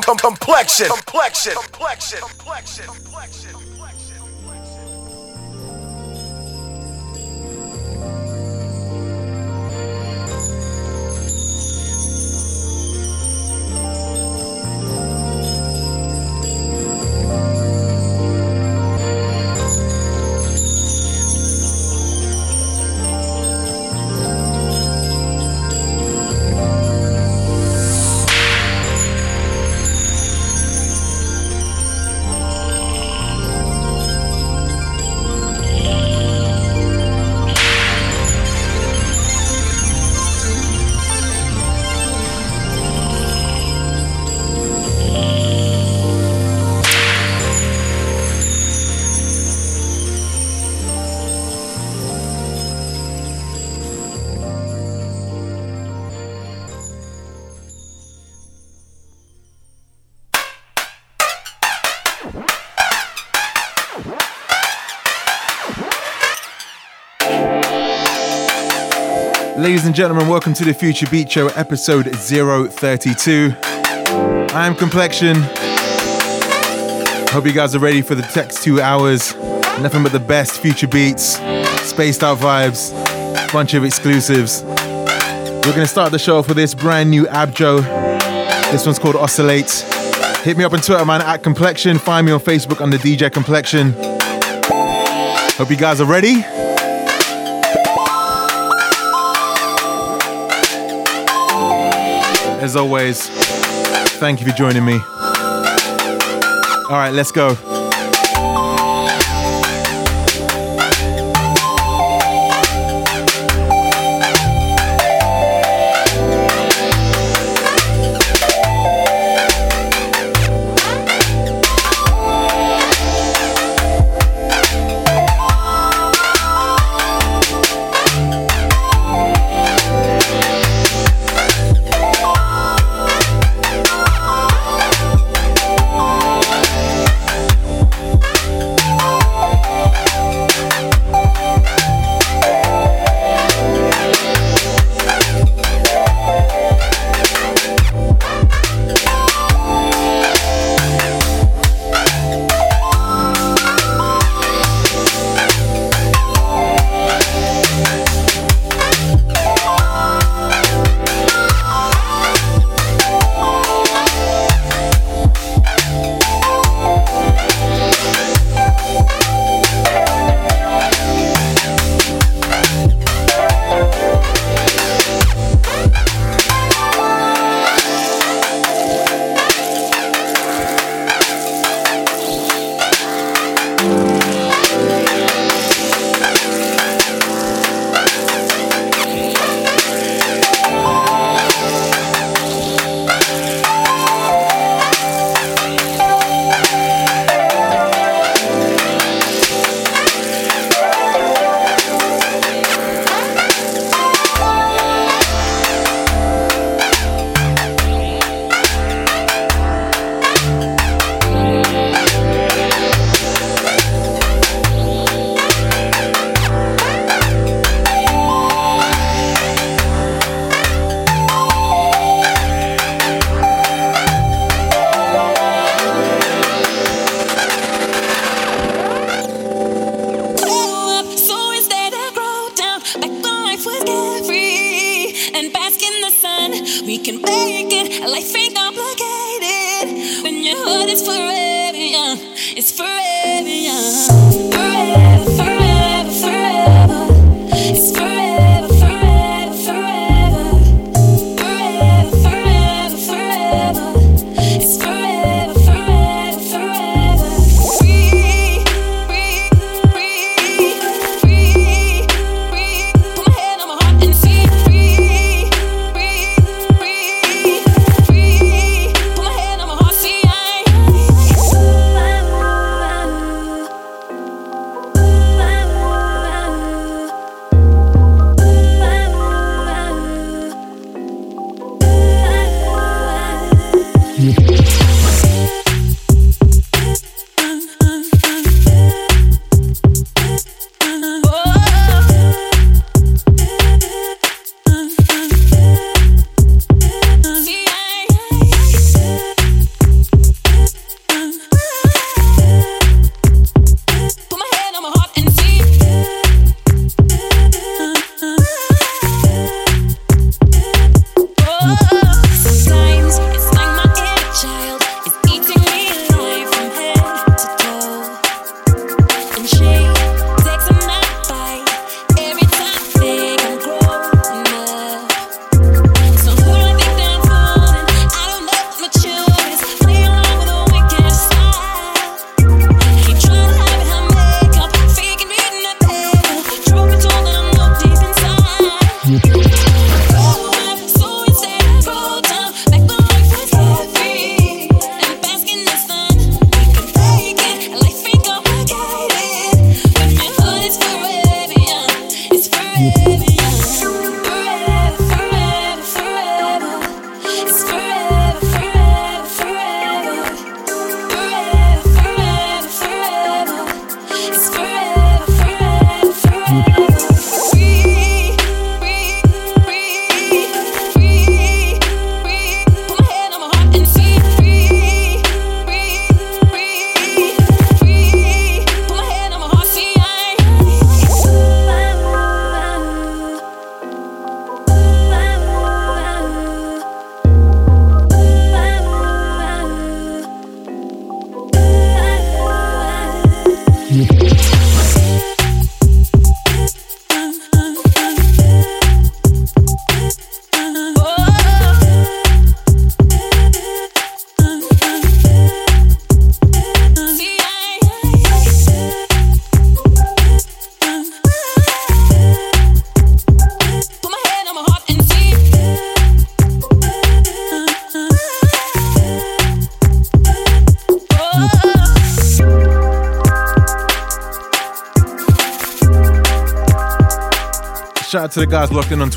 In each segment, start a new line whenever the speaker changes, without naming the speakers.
complexion. Complexion. Complexion. Complexion. Complexion.
Ladies and gentlemen, welcome to the Future Beat Show, episode 032. I'm Complexion. Hope you guys are ready for the next two hours. Nothing but the best future beats, spaced out vibes, bunch of exclusives. We're gonna start the show off with this brand new AbJo. This one's called Oscillate. Hit me up on Twitter, man, at Complexion. Find me on Facebook under DJ Complexion. Hope you guys are ready. As always, thank you for joining me. All right, let's go.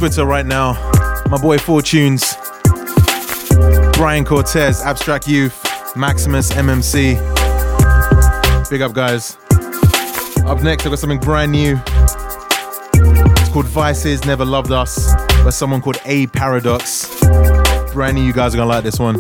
Twitter right now. My boy Fortunes, Brian Cortez, Abstract Youth, Maximus, MMC. Big up, guys. Up next, I've got something brand new. It's called Vices Never Loved Us by someone called A Paradox. Brand new, you guys are gonna like this one.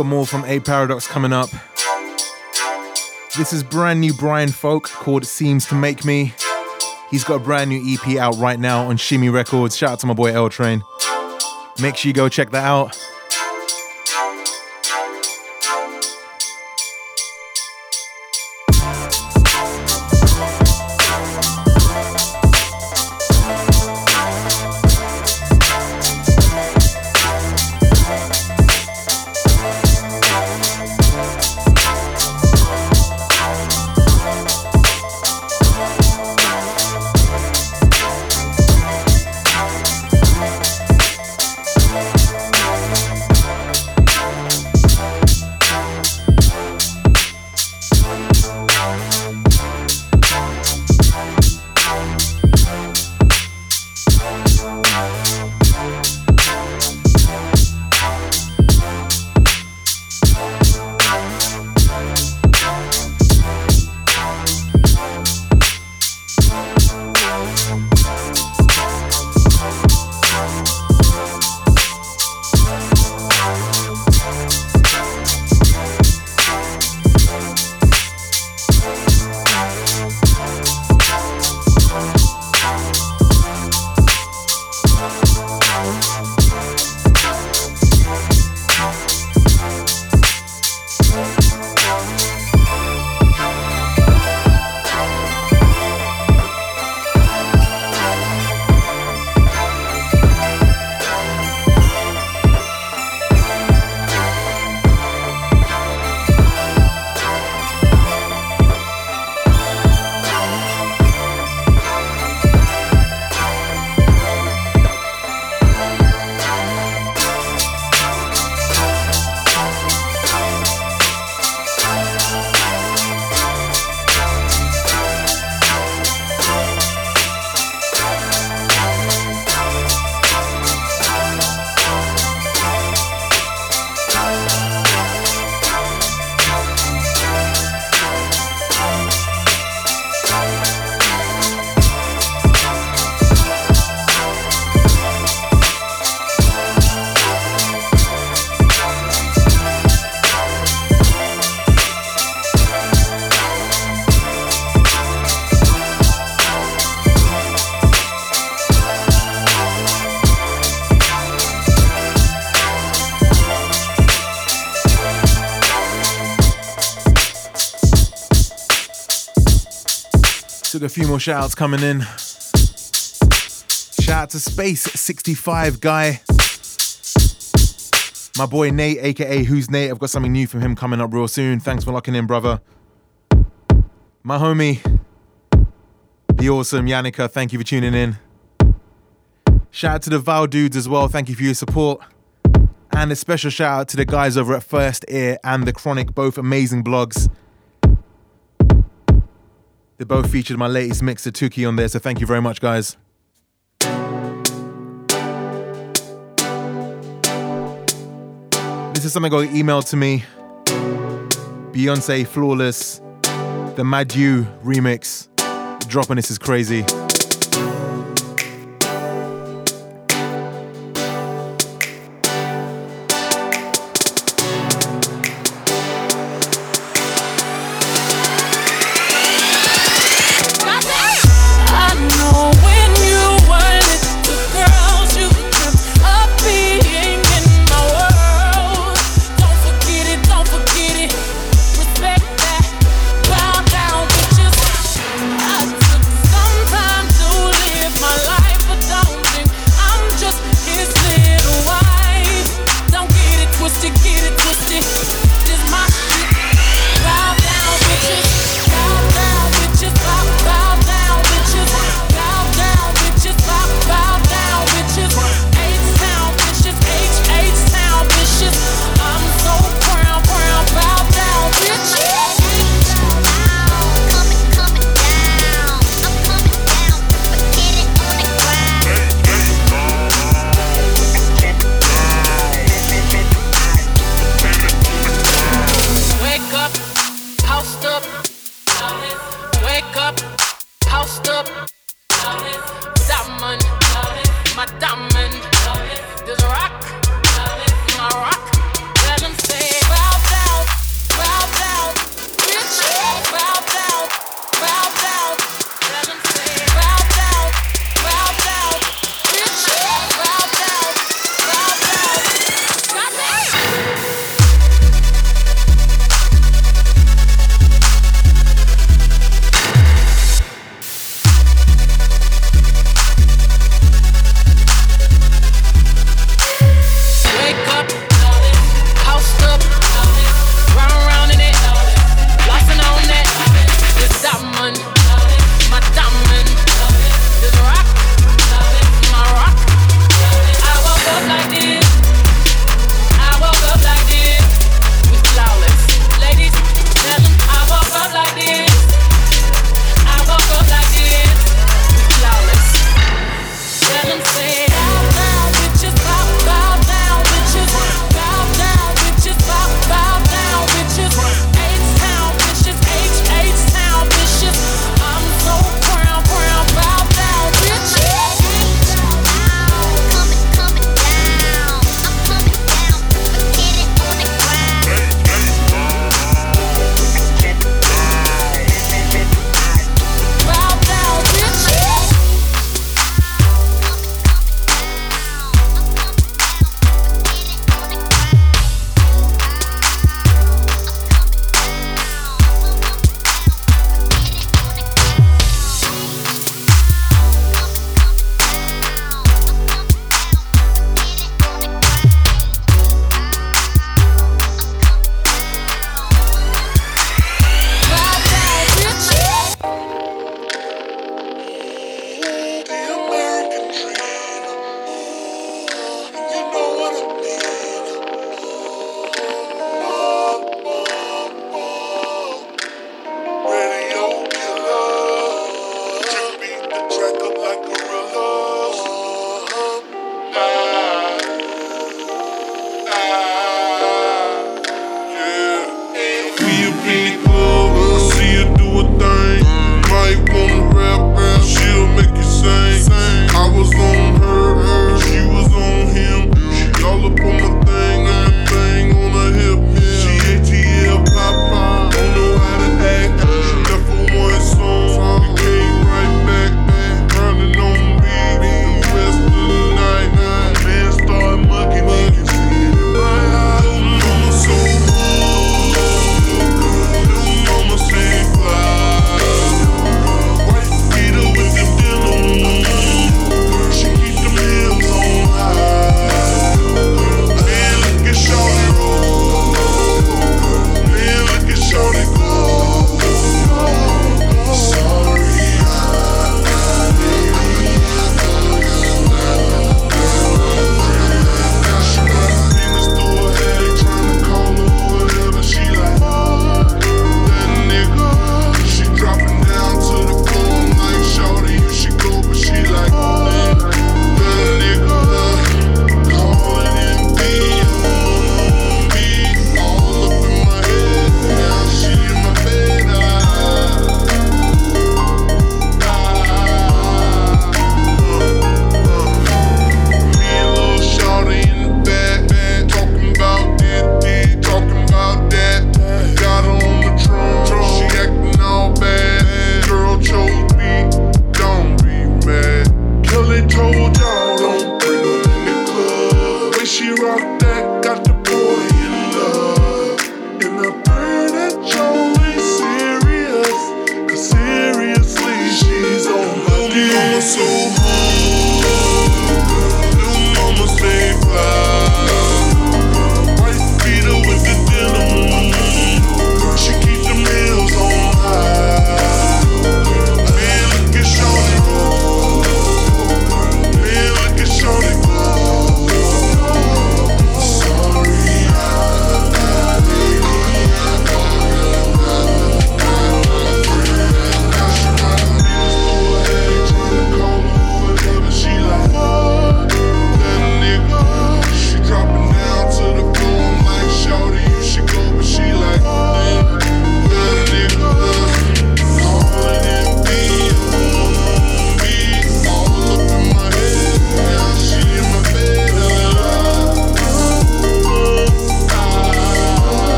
Got more from A Paradox coming up. This is brand new Brian Folk called Seems to Make Me. He's got a brand new EP out right now on Shimmy Records. Shout out to my boy El.Train. Make sure you go check that out.
More shout outs coming in. Shout out to Space65 Guy. My boy Nate, aka Who's Nate. I've got something new from him coming up real soon. Thanks for locking in, brother. My homie, the awesome Yannicka, thank you for tuning in. Shout out to the Val dudes as well. Thank you for your support. And a special shout out to the guys over at First Ear and The Chronic, both amazing blogs. They both featured my latest mix of Tuki on there, so thank you very much, guys. This is something got emailed to me. Beyonce Flawless, the Madeaux remix. Dropping this is crazy.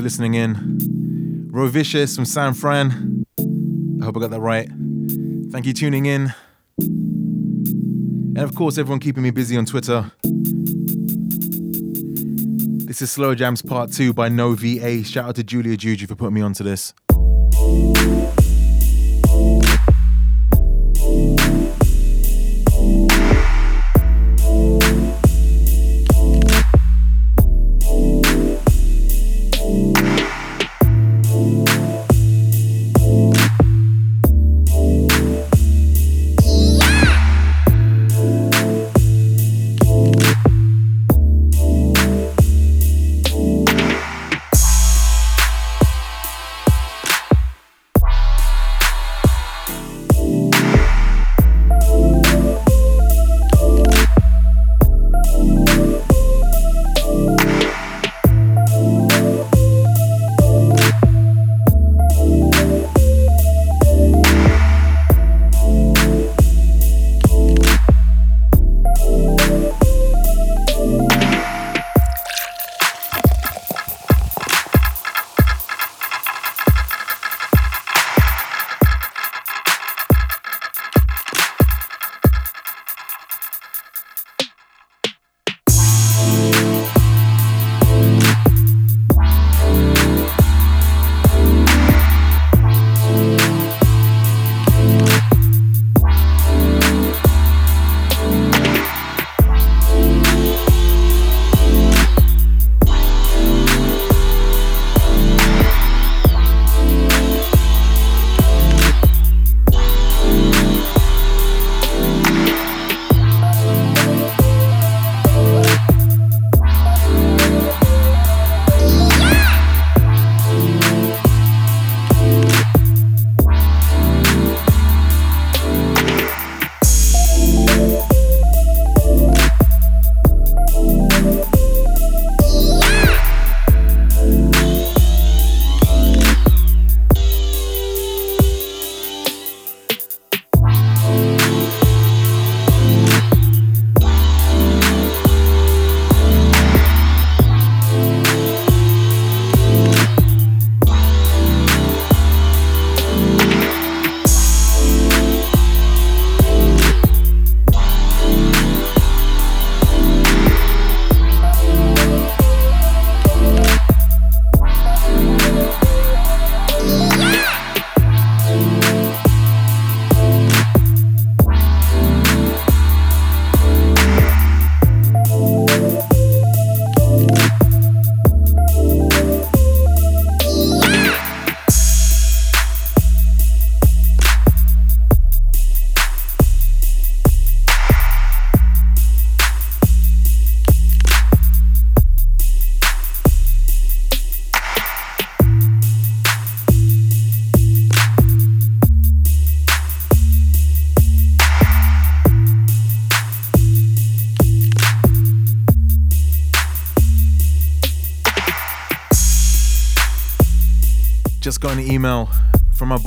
For listening in. Rovicious from San Fran. I hope I got that right. Thank you tuning in. And of course, everyone keeping me busy on Twitter. This is Slow Jams Part 2 by Know V.A. Shout out to Julia Juju for putting me onto this.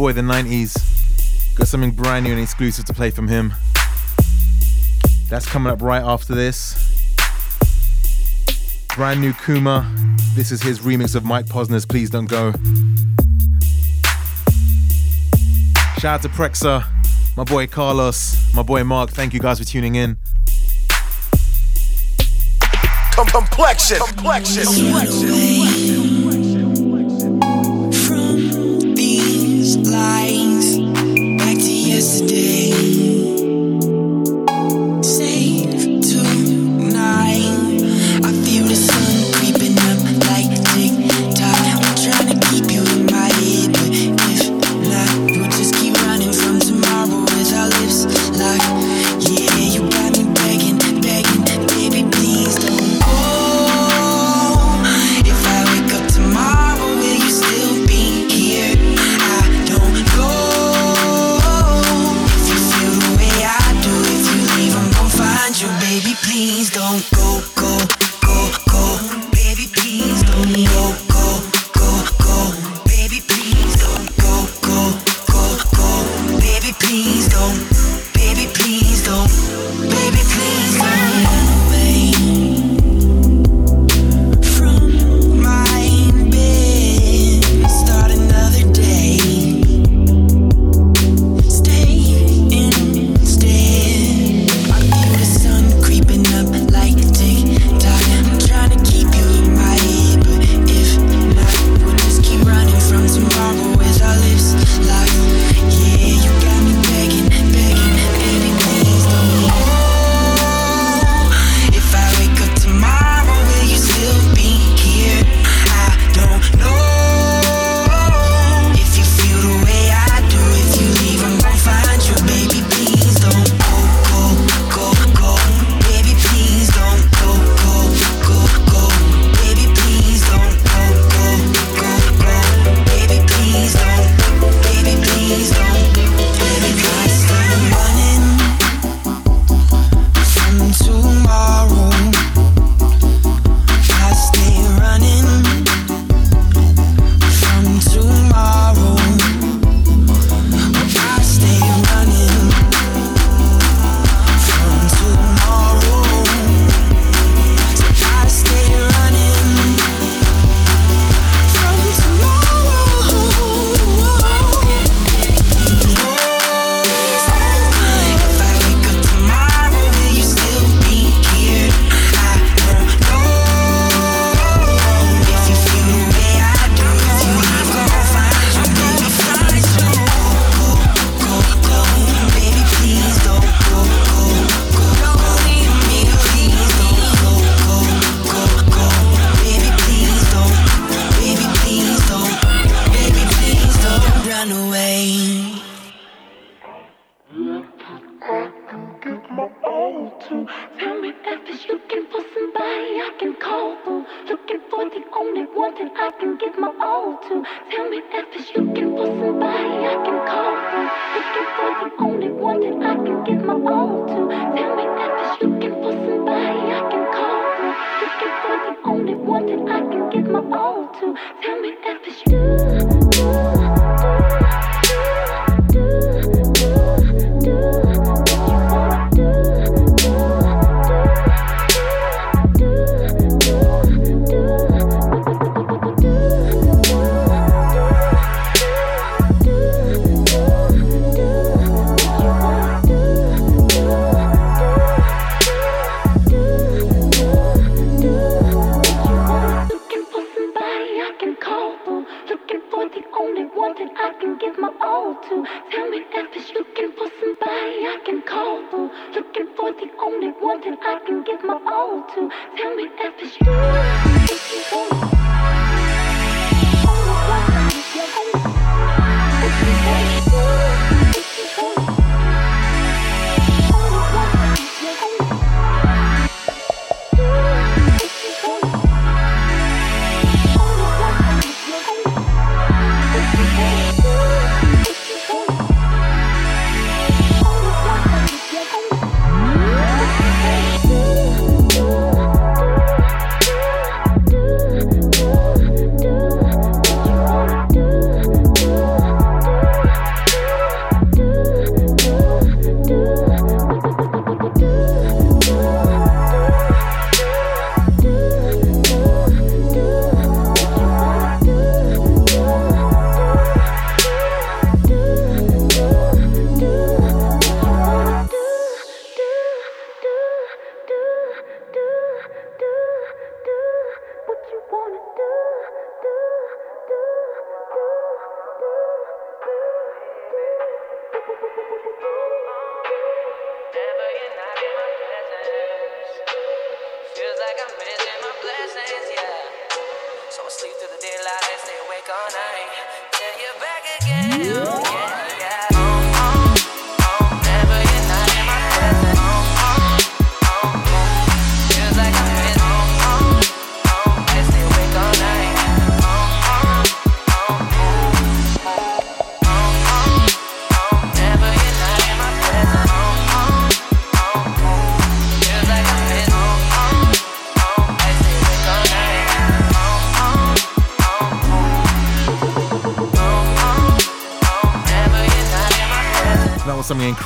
Boy the Ninetys. Got something brand new and exclusive to play from him. That's coming up right after this. Brand new Kuma. This is his remix of Mike Posner's Please Don't Go. Shout out to Prexa, my boy Carlos, my boy Mark. Thank you guys for tuning in.
Complexion. Complexion. Complexion.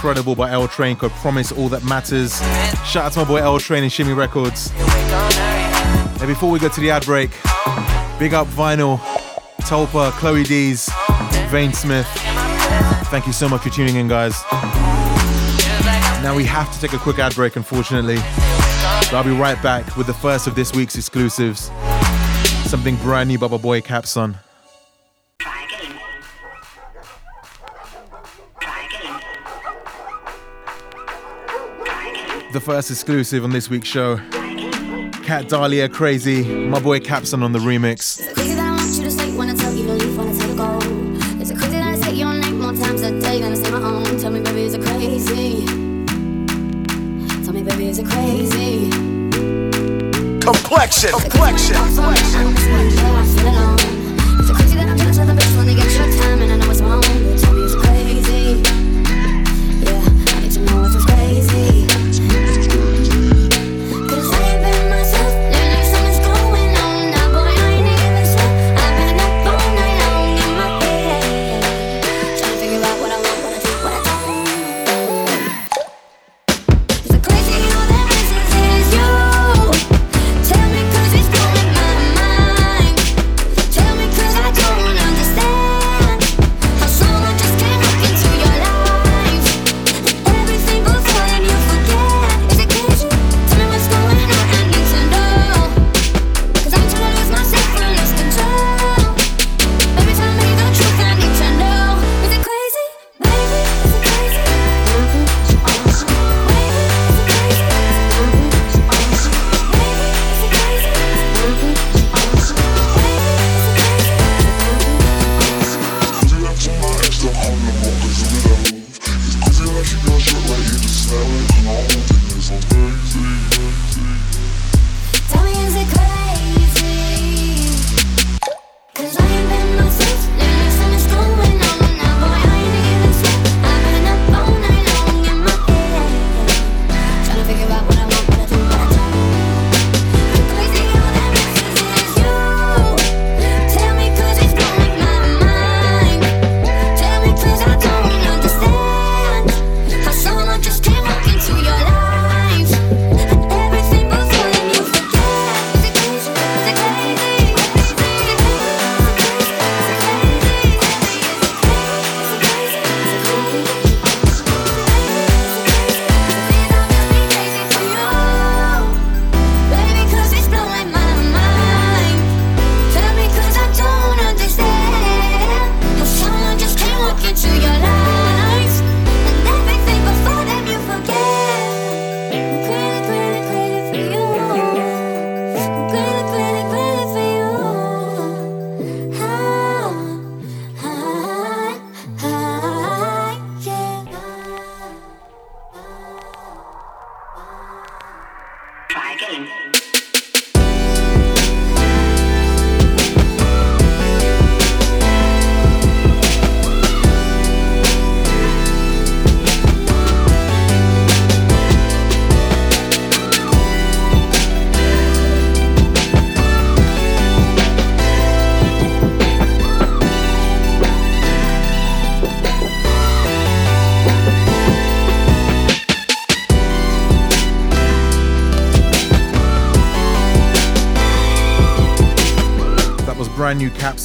Incredible by El.Train called Promise All That Matters. Shout out to my boy El.Train and Shimmy Records. And before we go to the ad break, big up Vinyl, Tulpa, Chloe D's, Vane Smith. Thank you so much for tuning in, guys. Now we have to take a quick ad break, unfortunately. But I'll be right back with the first of this week's exclusives. Something brand new by my boy Capsun. The first exclusive on this week's show. Kat Dahlia Crazy, my boy Capsun on the remix. Tell me, baby,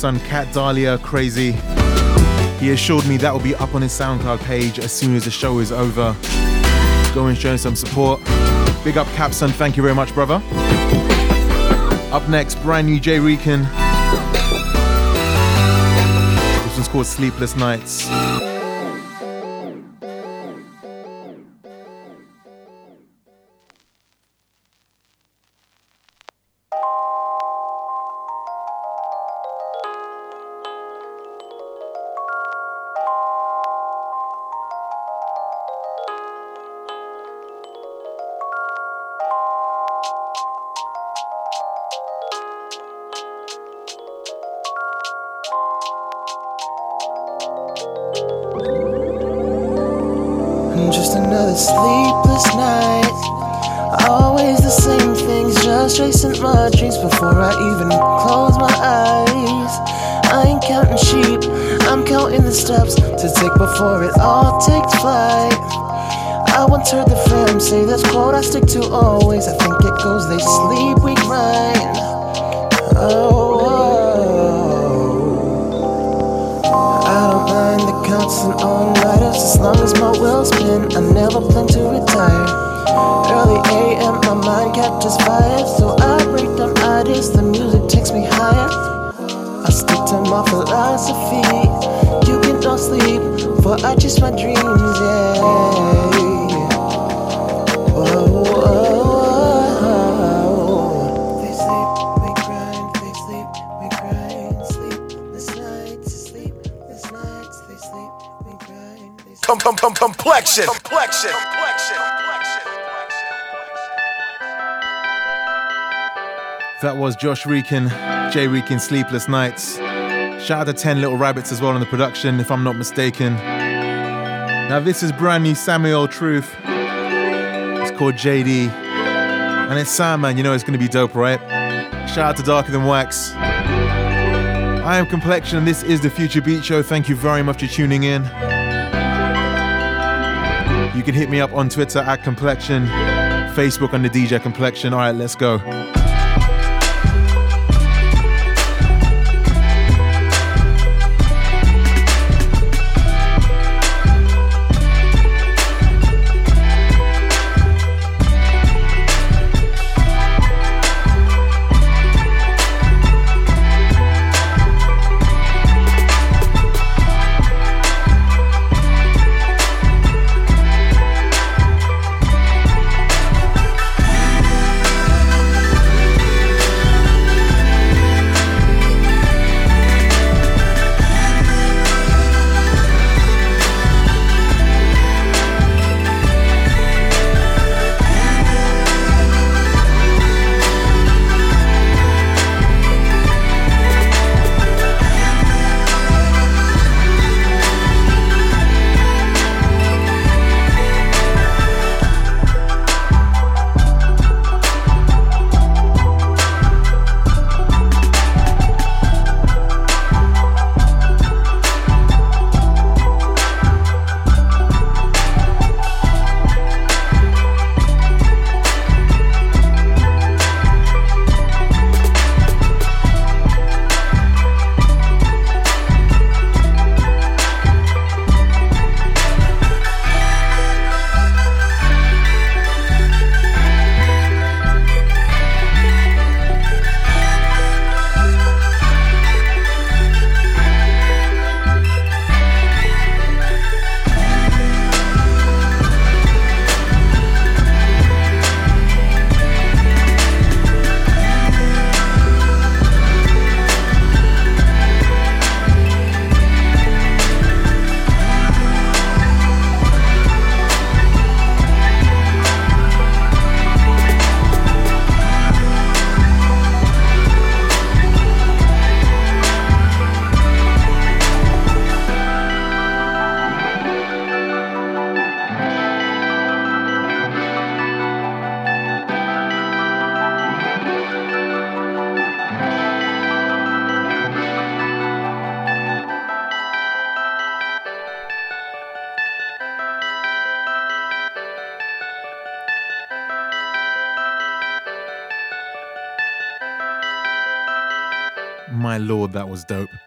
Capsun, Kat Dahlia, Crazy. He assured me that will be up on his SoundCloud page as soon as the show is over. Go and show him some support. Big up Capsun, thank you very much, brother. Up next, brand new J-Rican. This one's called Sleepless Nights. Josh Reekin, J-Rican, Sleepless Nights. Shout out to 10 Little Rabbits as well in the production, if I'm not mistaken. Now, this is brand new Samuel Truth. It's called JD. And it's Sam, man. You know it's to be dope, right? Shout out to Darker Than Wax. I am Complexion, and this is the Future Beat Show. Thank you very much for tuning in. You can hit me up on Twitter at Complexion, Facebook under DJ Complexion. All right, let's go.
Dope.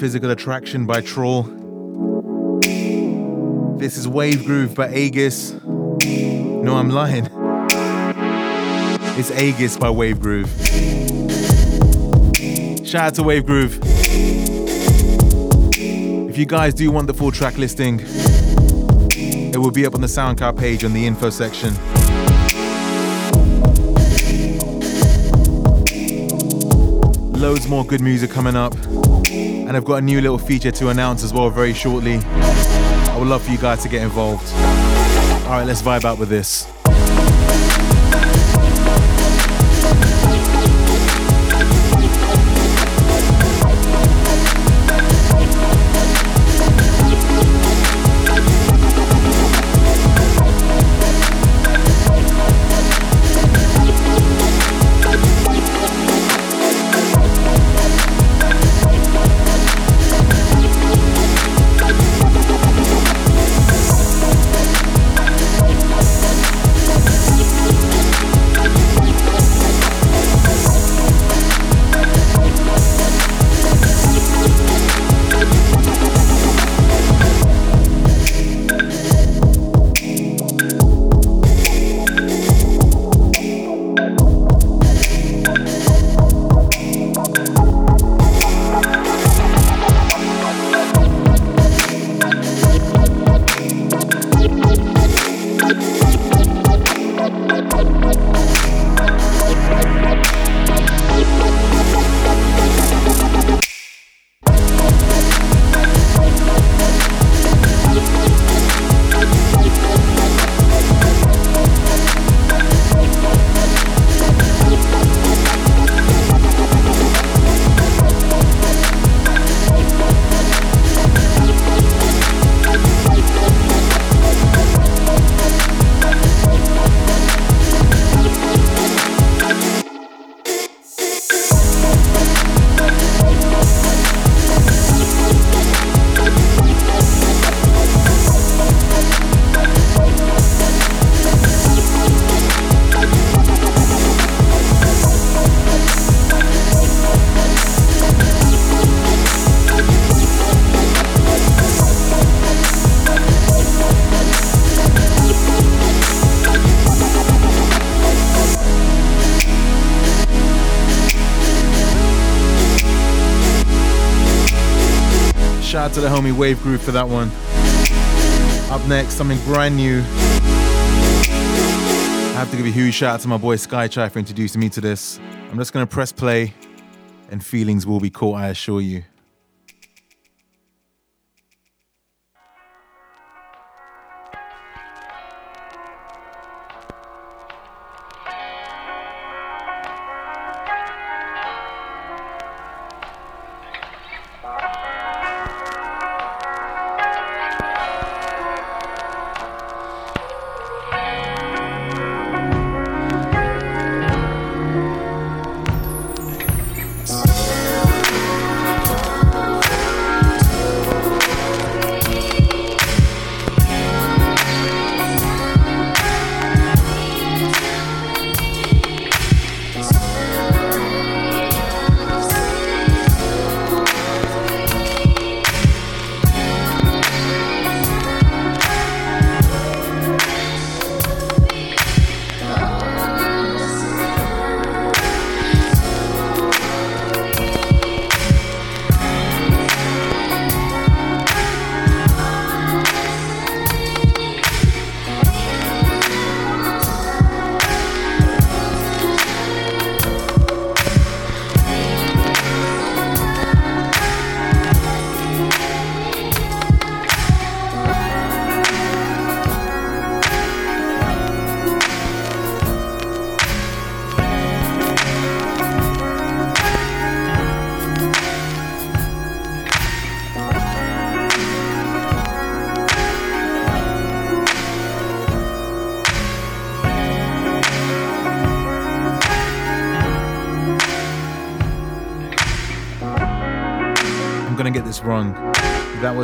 Physical Attraction by Troll. This is Wave Groove by Aegis. No, I'm lying. It's Aegis by Wave Groove. Shout out to Wave Groove. If you guys do want the full track listing, it will be up on the SoundCloud page on the info section. Loads more good music coming up. And I've got a new little feature to announce as well very shortly. I would love for you guys to get involved. Alright, let's vibe out with this. Out to the homie Wave Groove for that one. Up next, something brand new. I have to give a huge shout out to my boy Skychai for introducing me to this. I'm just gonna press play, and feelings will be caught, I assure you.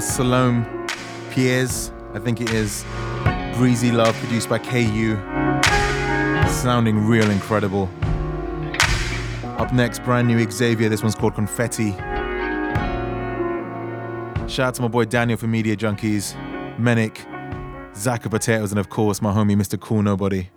Salome Piers, I think it is. Breezy Love, produced by KU. Sounding real incredible. Up next, brand new Xavier. This one's called Confetti.
Shout out to my boy Daniel from Media Junkies, Menik, Zaka Potatoes, and of course my homie Mr. Cool Nobody.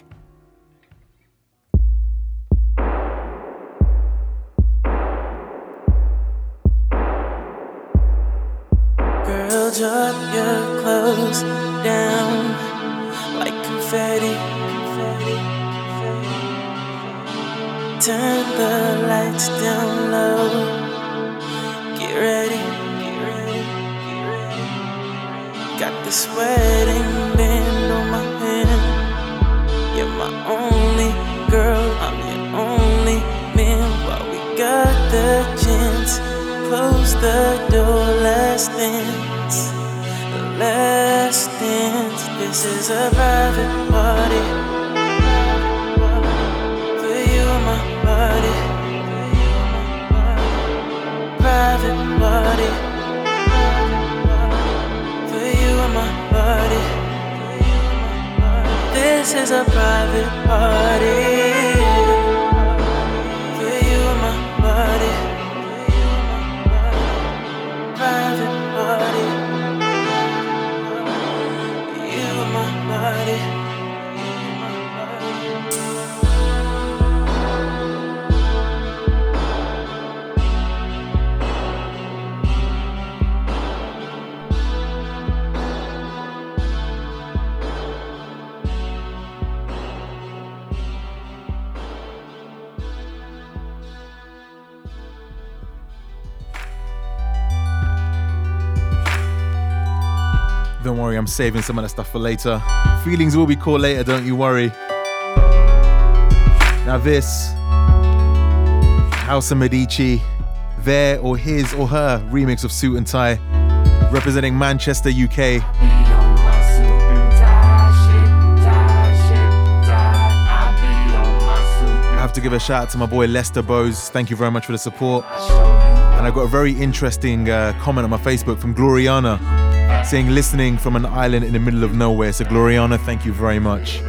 I'm
saving some of that stuff for later. Feelings will be called later, don't you worry. Now, this House of Medici, their or his or her remix of Suit and Tie, representing Manchester, UK. I have to give a shout out to my boy Lester Bose. Thank you very much for the support. And I got a very interesting uh, comment on my Facebook from Gloriana saying listening from an island in the middle of nowhere. So, Gloriana, thank you very much.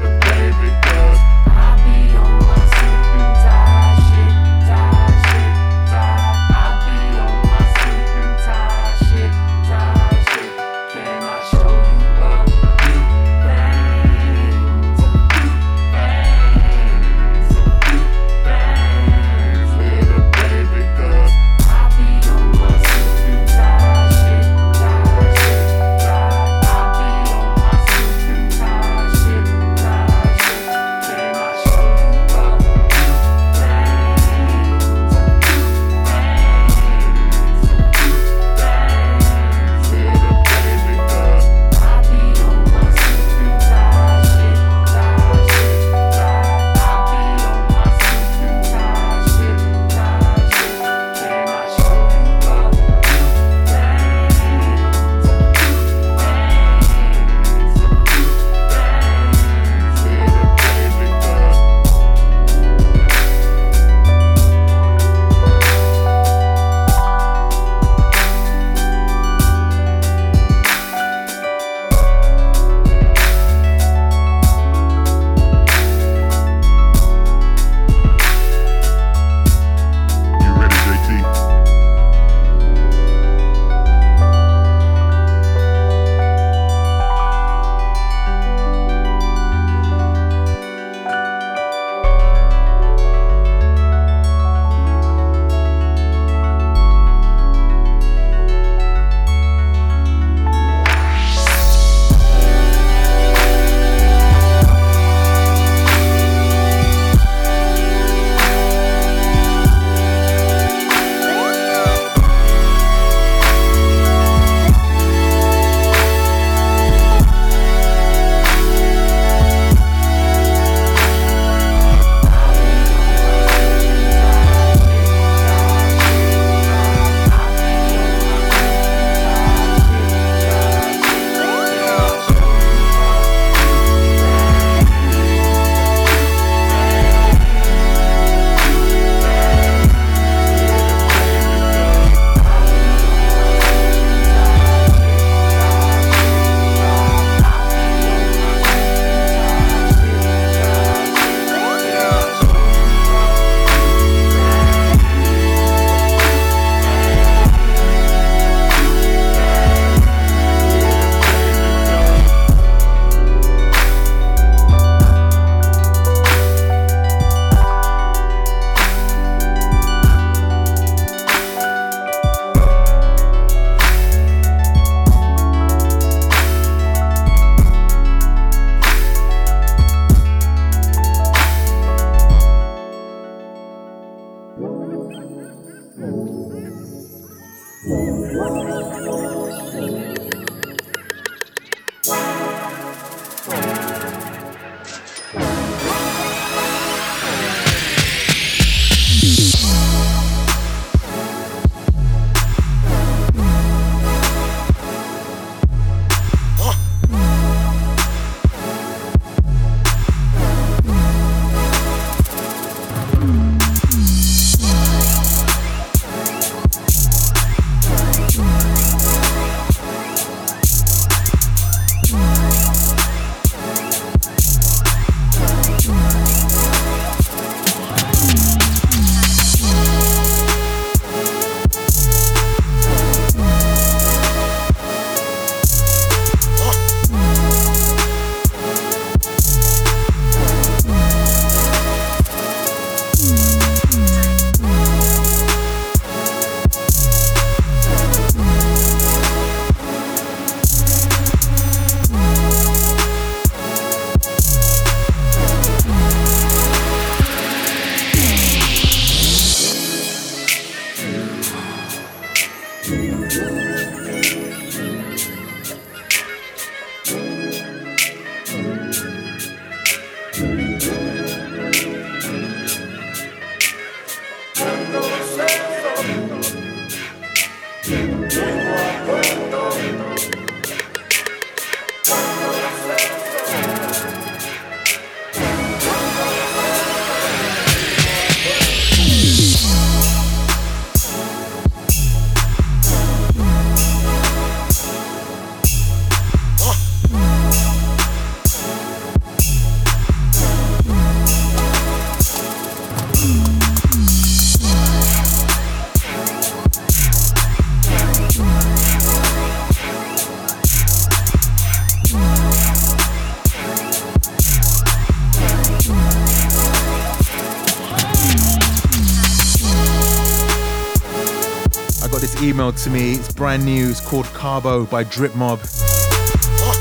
To me. It's brand new. It's called CABO by DRIPMOB.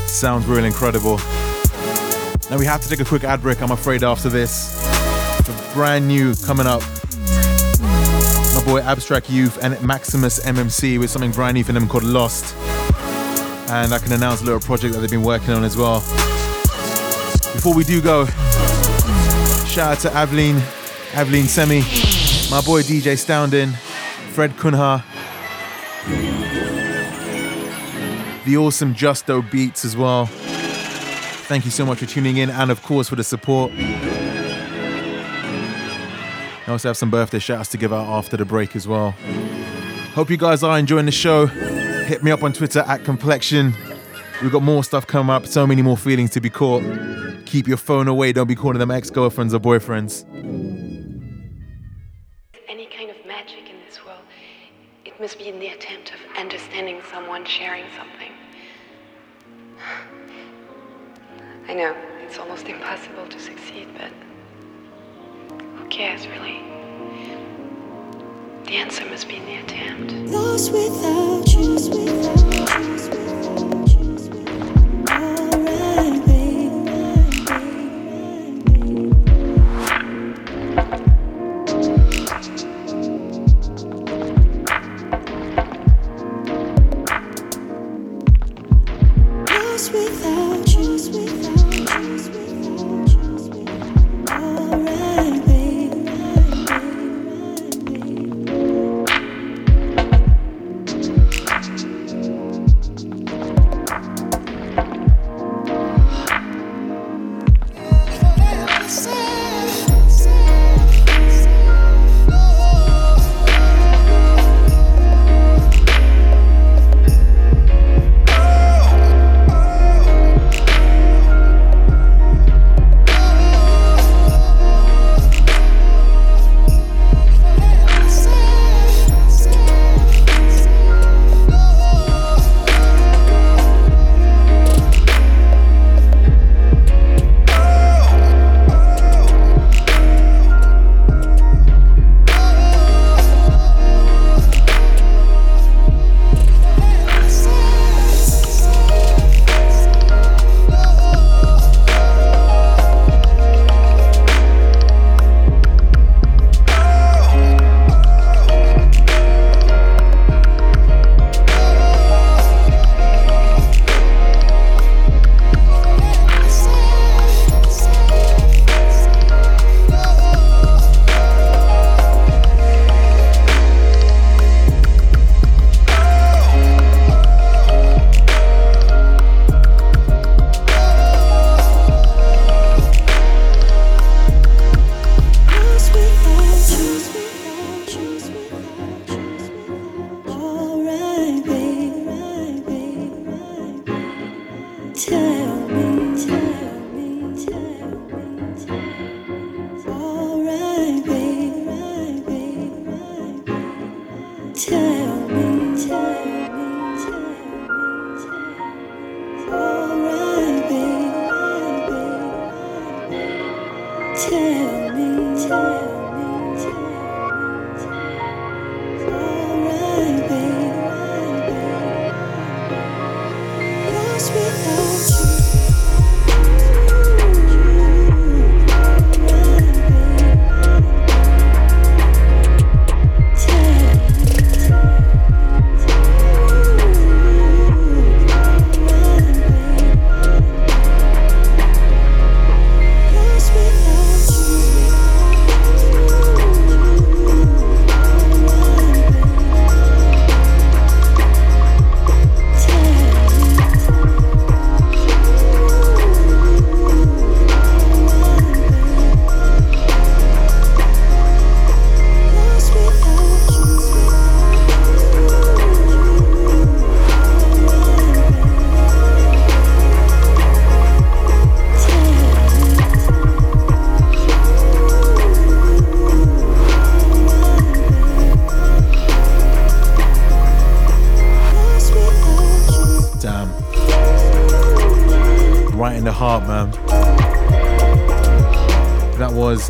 Sounds real incredible. Now we have to take a quick ad break, I'm afraid, after this. It's brand new coming up. My boy Abstract Youth and Maximus MMC with something brand new for them called Lost. And I can announce a little project that they've been working on as well. Before we do go, shout out to Aveline, Aveline Semi, my boy DJ Stoundin, Fred Kunha, the awesome Justo Beats as well. Thank you so much for tuning in and, of course, for the support. I also have some birthday shouts to give out after the break as well. Hope you guys are enjoying the show. Hit me up on Twitter at Complexion. We've got more stuff coming up, so many more feelings to be caught. Keep your phone away, don't be calling them ex girlfriends or boyfriends.
Any kind of magic in this world, it must be in the attempt of understanding someone, sharing something. I know, it's almost impossible to succeed, but who cares really? The answer must be in the attempt.
Lost without you. Without you.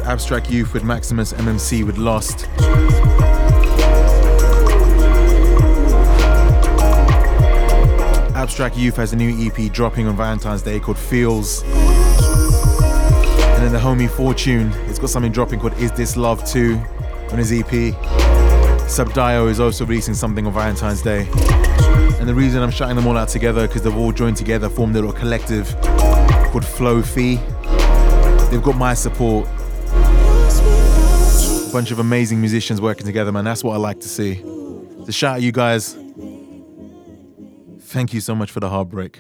Abstract Youth with Maximus MMC with Lost. Abstract Youth has a new EP dropping on Valentine's Day called Feels. And then the homie Fortune, it's got something dropping called Is This Love 2 on his EP. Subdio is also releasing something on Valentine's Day. And the reason I'm shouting them all out together because they've all joined together, formed a little collective called Flow Fee. They've got my support. Bunch of amazing musicians working together, man. That's what I like to see. So shout out you guys. Thank you so much for the heartbreak.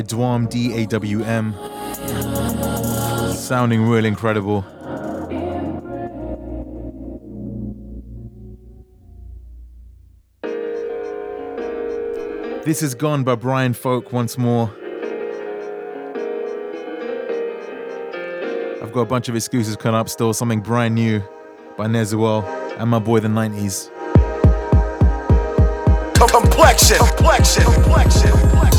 By Dawm D A W M. Sounding real incredible. This is Gone by Brian Folk once more. I've got a bunch of excuses coming up still, something brand new by Nezuel and my boy the Ninetys.
Complexion. Complexion. Complexion.
spoke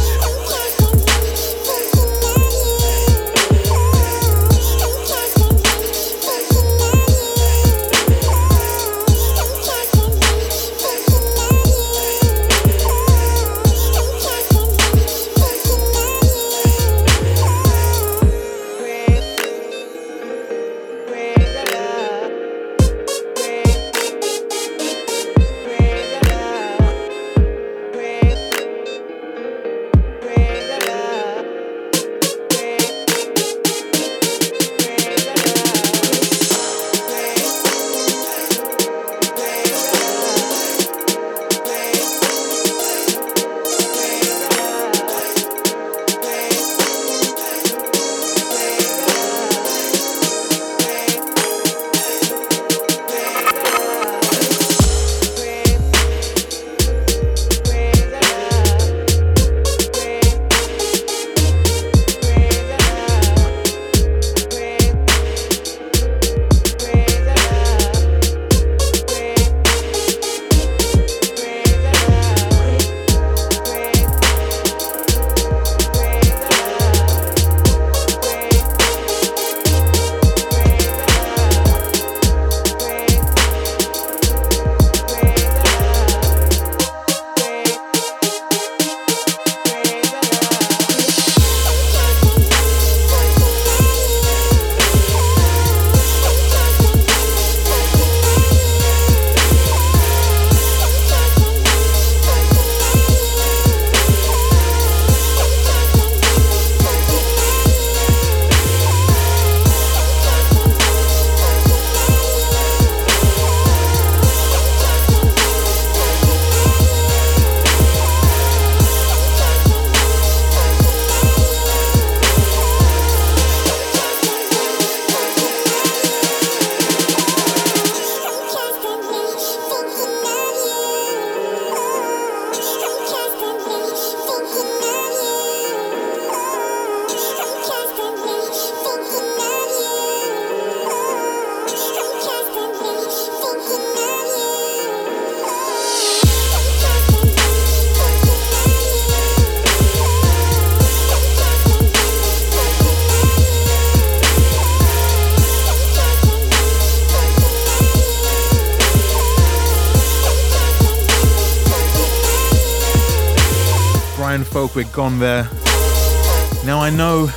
Gone There. Now I know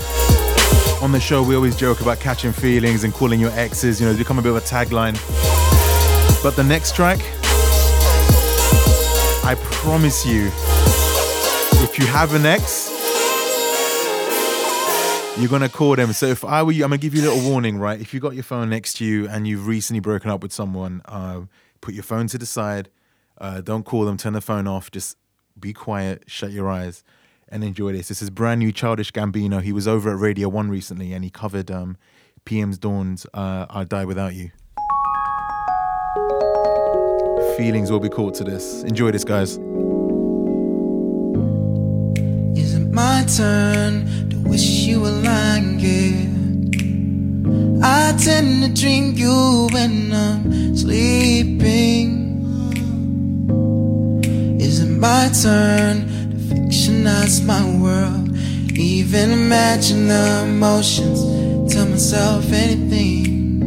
on the show we always joke about catching feelings and calling your exes, you know, become a bit of a tagline. But the next track, I promise you, if you have an ex, you're gonna call them. So if I were you, I'm gonna give you a little warning, right? If you got your phone next to you and you've recently broken up with someone, uh, put your phone to the side. Uh, don't call them. Turn the phone off. Just be quiet. Shut your eyes and enjoy this. This is brand new Childish Gambino. He was over at Radio One recently and he covered um, PM's Dawn's uh, "I Die Without You." Feelings will be caught to this. Enjoy this, guys.
Is it my turn to wish you were lying again? I tend to drink you when I'm sleeping. Is it my turn to fictionize my world? Even imagine the emotions, tell myself anything.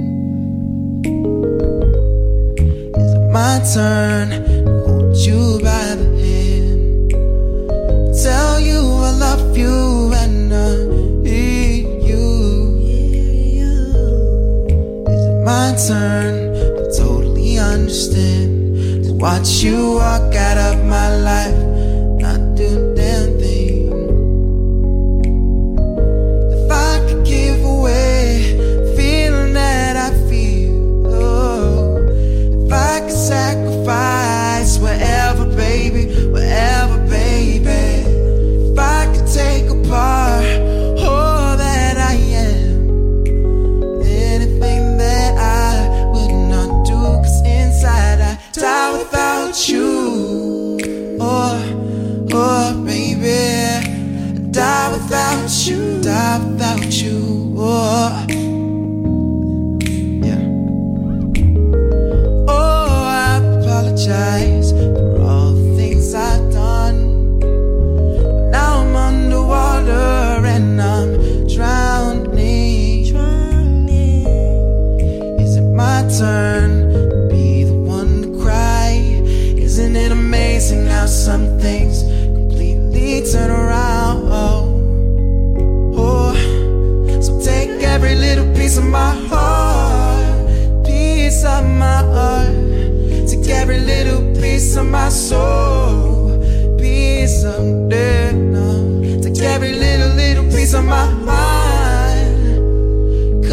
Is it my turn hold you by the hand? tell you I love you and I need you. Is it my turn to totally understand? To watch you walk out of my life, if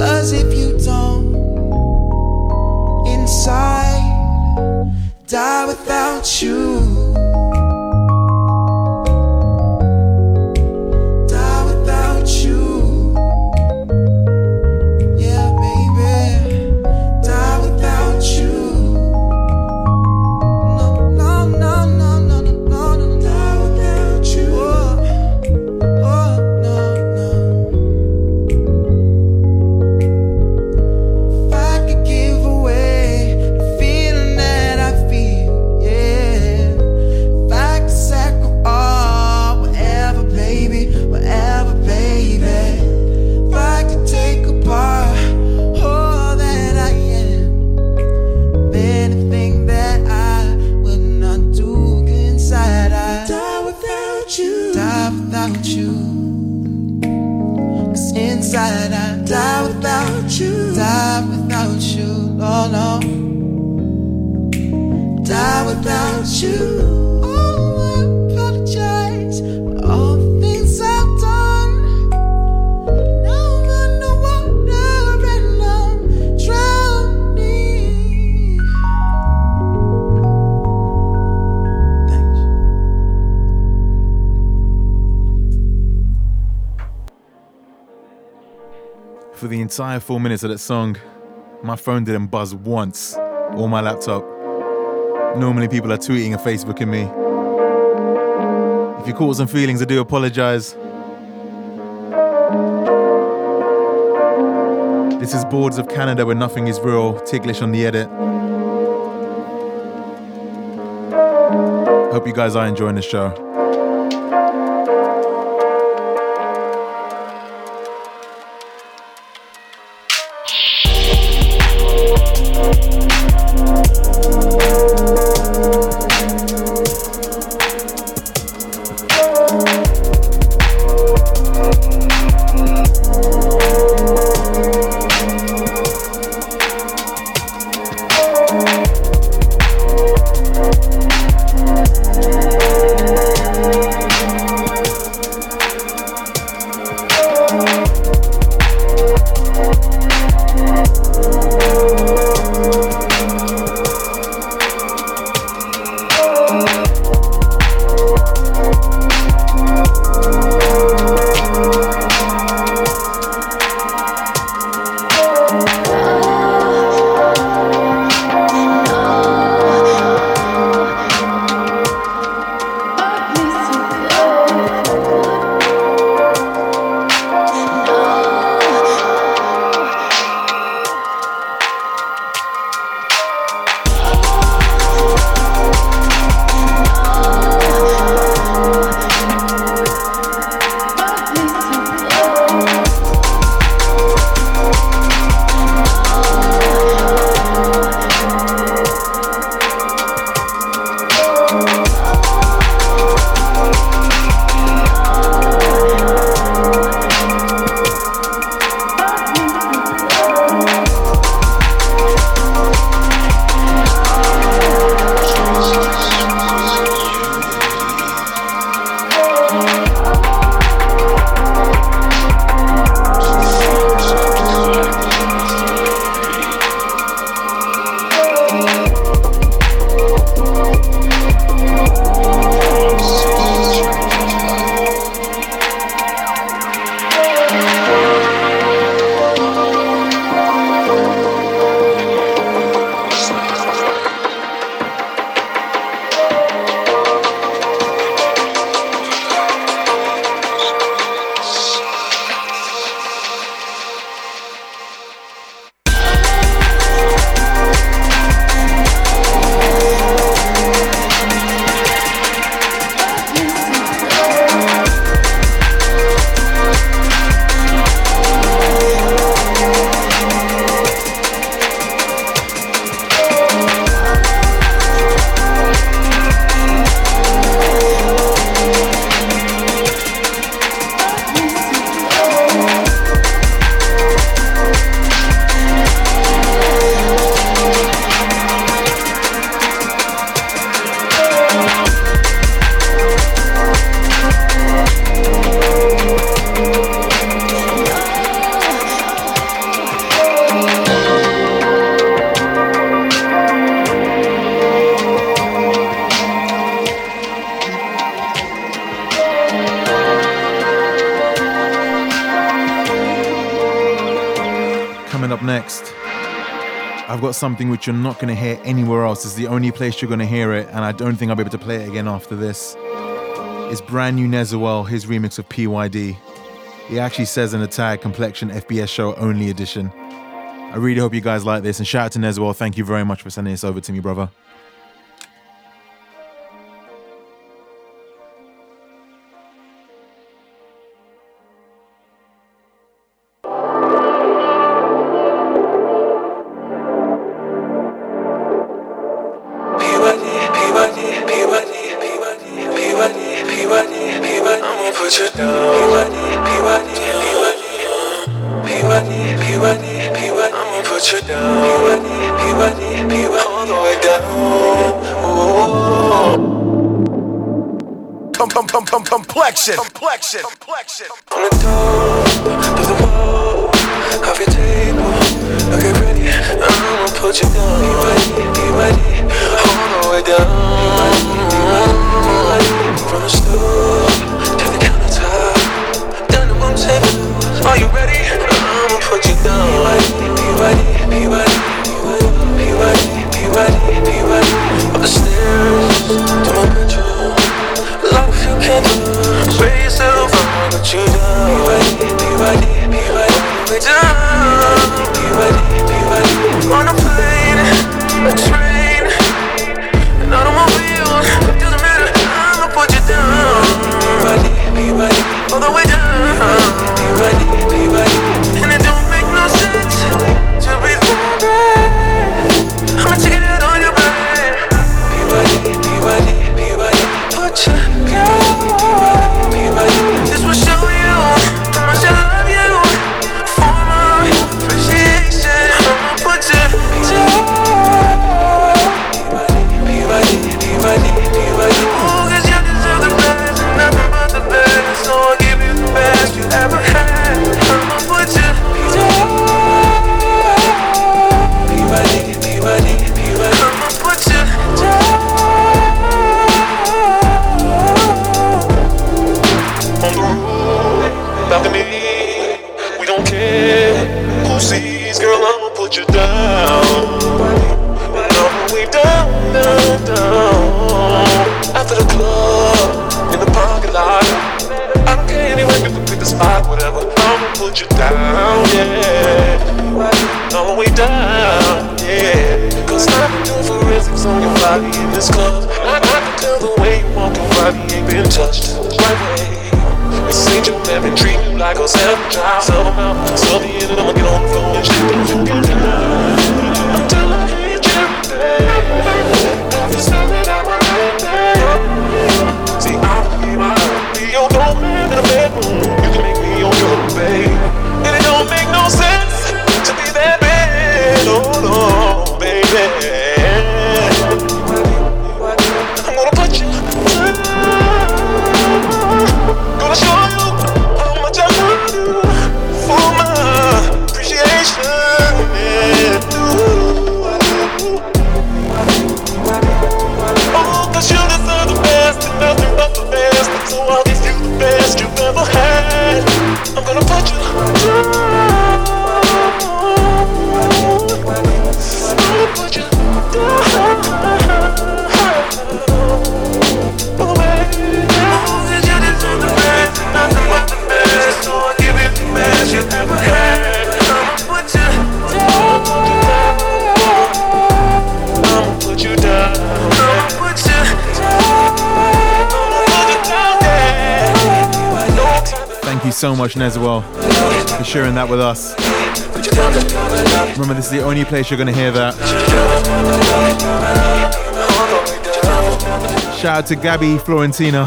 Cause if you don't, inside, die without you.
Entire four minutes of that song, my phone didn't buzz once, or my laptop. Normally, people are tweeting and Facebooking me. If you caught some feelings, I do apologize. This is Boards of Canada where nothing is real. Ticklish on the edit. Hope you guys are enjoying the show.
something which you're not going to hear anywhere else. It's the only place you're going to hear it, and I don't think I'll be able to play it again after this. It's brand new Nezawell, his remix of PYD. He actually says an tag, complexion FBS show only edition. I really hope you guys like this, and shout out to Nezawell. Thank you very much for sending this over to me, brother. case you're going to hear that. Shout out to Gabby Florentino.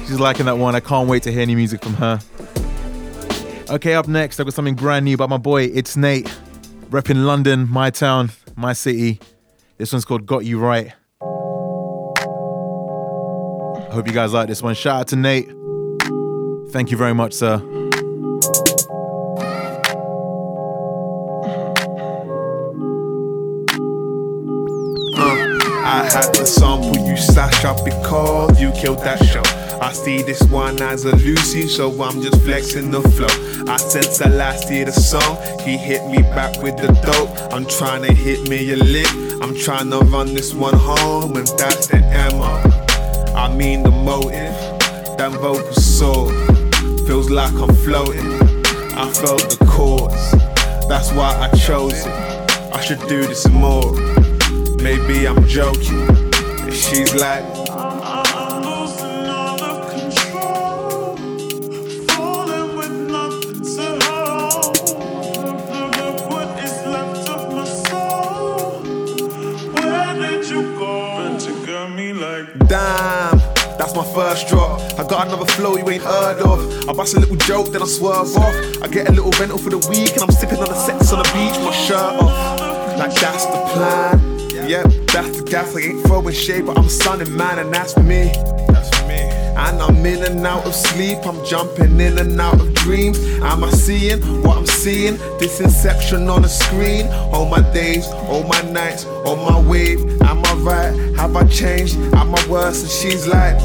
She's liking that one. I can't wait to hear any music from her. Okay, up next, I've got something brand new by my boy, ItsNate. Repping London, my town, my city. This one's called Got You Right. I hope you guys like this one. Shout out to Nate. Thank you very much, sir.
tropical, you killed that show. I see this one as a Lucy, so I'm just flexing the flow. I sense I last year the song, he hit me back with the dope. I'm trying to hit me a lick, I'm trying to run this one home, and that's the Emma. I mean the motive, that vocal soul feels like I'm floating. I felt the chords, that's why I chose it. I should do this more. Maybe I'm joking. She's like, damn. That's my first drop. I got another flow you ain't heard of. I bust a little joke, then I swerve off. I get a little rental for the week, and I'm sipping on the sex on the beach, my shirt off. Like that's the plan. Yep, that's the gas. I ain't throwing shade, but I'm sunning man, and that's me. That's for me. And I'm in and out of sleep, I'm jumping in and out of dreams. Am I seeing what I'm seeing? This inception on the screen. All my days, all my nights, all my wave. Am I right? Have I changed? Am I worse? And she's like,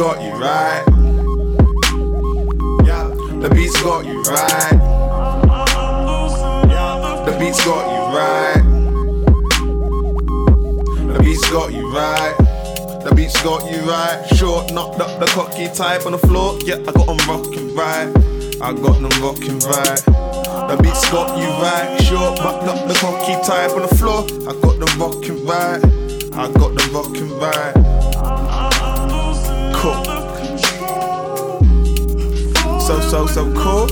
got
you right. Yeah, the beats got you right. The beats got you right. The beats got you right. The beats got you right. Short, knocked up the cocky type on the floor. Yeah, I got them rocking right. I got them rocking right. The beats got you right. Short, but not the cocky type on the floor. I got them rocking right. I got them rocking right. So, so, so cool.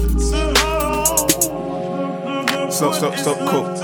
So, so, so cool.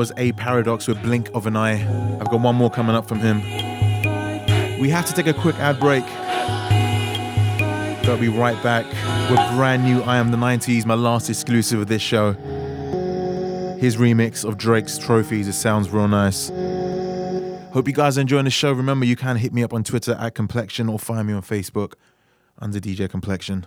Was A Paradox with Blink of an Eye. I've got one more coming up from him. We have to take a quick ad break. Gotta be right back with brand new I Am the Ninetys, my last exclusive of this show. His remix of Drake's Trophies, it sounds real nice. Hope you guys are enjoying the show. Remember, you can hit me up on Twitter at Complexion or find me on Facebook under DJ Complexion.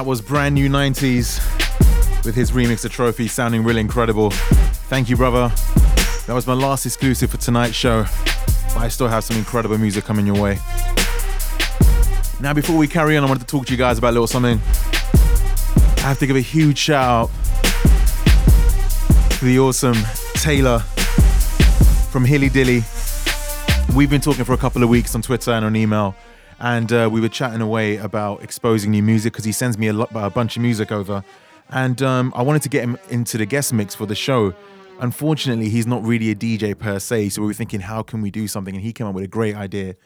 That was brand new Ninetys with his remix of Trophy sounding really incredible. Thank you, brother. That was my last exclusive for tonight's show, but I still have some incredible music coming your way. Now, before we carry on, I wanted to talk to you guys about a little something. I have to give a huge shout out to the awesome Taylor from HillyDilly. We've been talking for a couple of weeks on Twitter and on email, and uh, we were chatting away about exposing new music because he sends me a, lot, a bunch of music over, and um, I wanted to get him into the guest mix for the show. Unfortunately, he's not really a DJ per se, so we were thinking, how can we do something? And he came up with a great idea,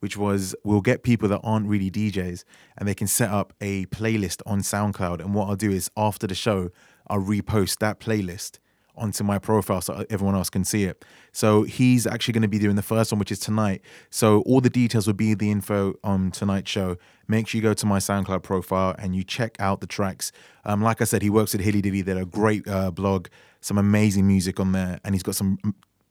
which was we'll get people that aren't really DJs and they can set up a playlist on SoundCloud. And what I'll do is after the show, I'll repost that playlist onto my profile so everyone else can see it. So he's actually going to be doing the first one, which is tonight. So all the details will be the info on tonight's show. Make sure you go to my SoundCloud profile and you check out the tracks. Um, like I said, he works at HillyDilly. They're a great uh, blog, some amazing music on there, and he's got some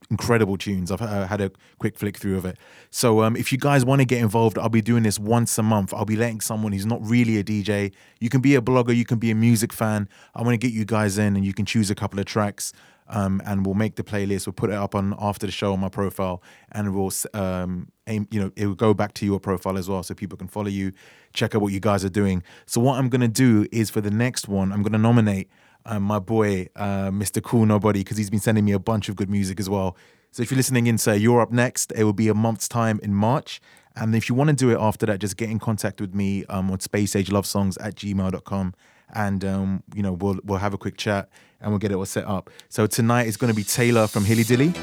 incredible tunes. I've uh, had a quick flick through of it. So um, if you guys want to get involved, I'll be doing this once a month. I'll be letting someone who's not really a DJ. You can be a blogger, you can be a music fan. I want to get you guys in, and you can choose a couple of tracks. Um, and we'll make the playlist. We'll put it up on after the show on my profile, and we'll um, aim. You know, it will go back to your profile as well, so people can follow you, check out what you guys are doing. So what I'm gonna do is for the next one, I'm gonna nominate um, my boy, uh, Mr. Cool Nobody, because he's been sending me a bunch of good music as well. So if you're listening in, say you're up next, it will be a month's time in March. And if you want to do it after that, just get in contact with me um, on spaceagelovesongs at gmail.com. And, um, you know, we'll, we'll have a quick chat and we'll get it all set up. So tonight is going to be Taylor from HillyDilly.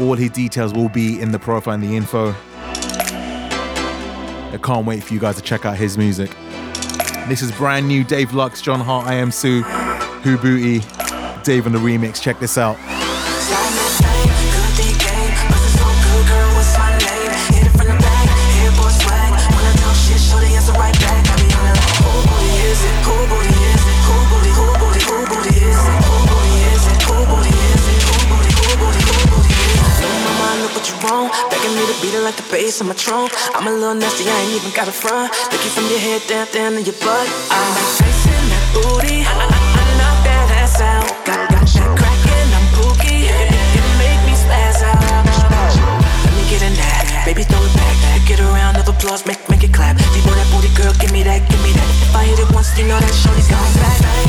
All his details will be in the profile and the info. I can't wait for you guys to check out his music. This is brand new Dave Lux, John Hart, I Am Sue, Who Booty, Dave on the remix. Check this out.
Like the bass on my trunk. I'm a little nasty, I ain't even got a front. Lick you from your head down, down to your butt. I'm like Tyson, that booty. I, I, I knock that ass out. Got, got that crackin', I'm. It, it make me spaz out. Let me get in that, baby, throw it back. Pick it round of applause, make make it clap. Deep that booty, girl, give me that, give me that. If I hit it once, you know that shorty's coming back.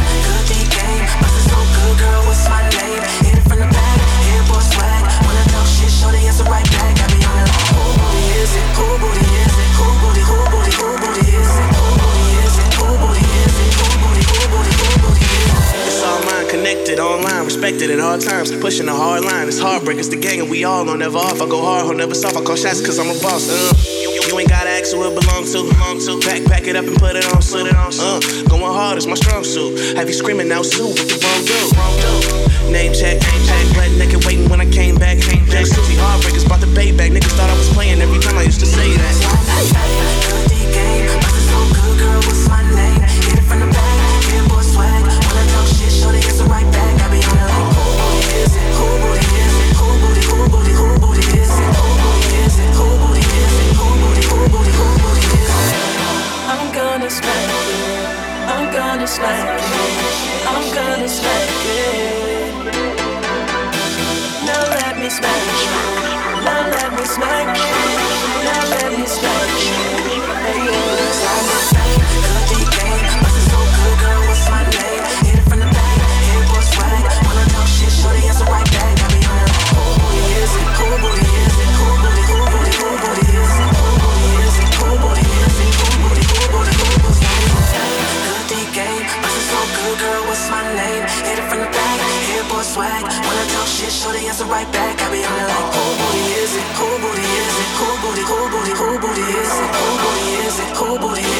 Connected online, respected at all times. Pushing a hard line, it's heartbreak, it's the gang, and we all on never off. I go hard, hold never soft. I call shots cause I'm a boss. Uh. You, ain't gotta ask who it belong to. Belong to. Pack, pack it up and put it on suit. Uh, going hard is my strong suit. Have you screaming now, Sue? What the wrong do? Wrong do. Name check, name check. Blood naked waiting when I came back. Came back. Susie Heartbreakers brought the bait back. Niggas thought I was playing every time I used to say that.
Game, bustin' so good, girl, what's my gonna smack it. I'm gonna smack it. I'm gonna smack it. Now let me smack it. Now let me smack it. Now let me smack it. Hey, yes, girl, what's my name? Hit it from the back. Here boy swag. Wanna talk shit, shorty answer right back. I be on it like, cool booty is it? Cool booty is it? Cool booty? Who booty? cool booty is it? Cool booty is it? Cool booty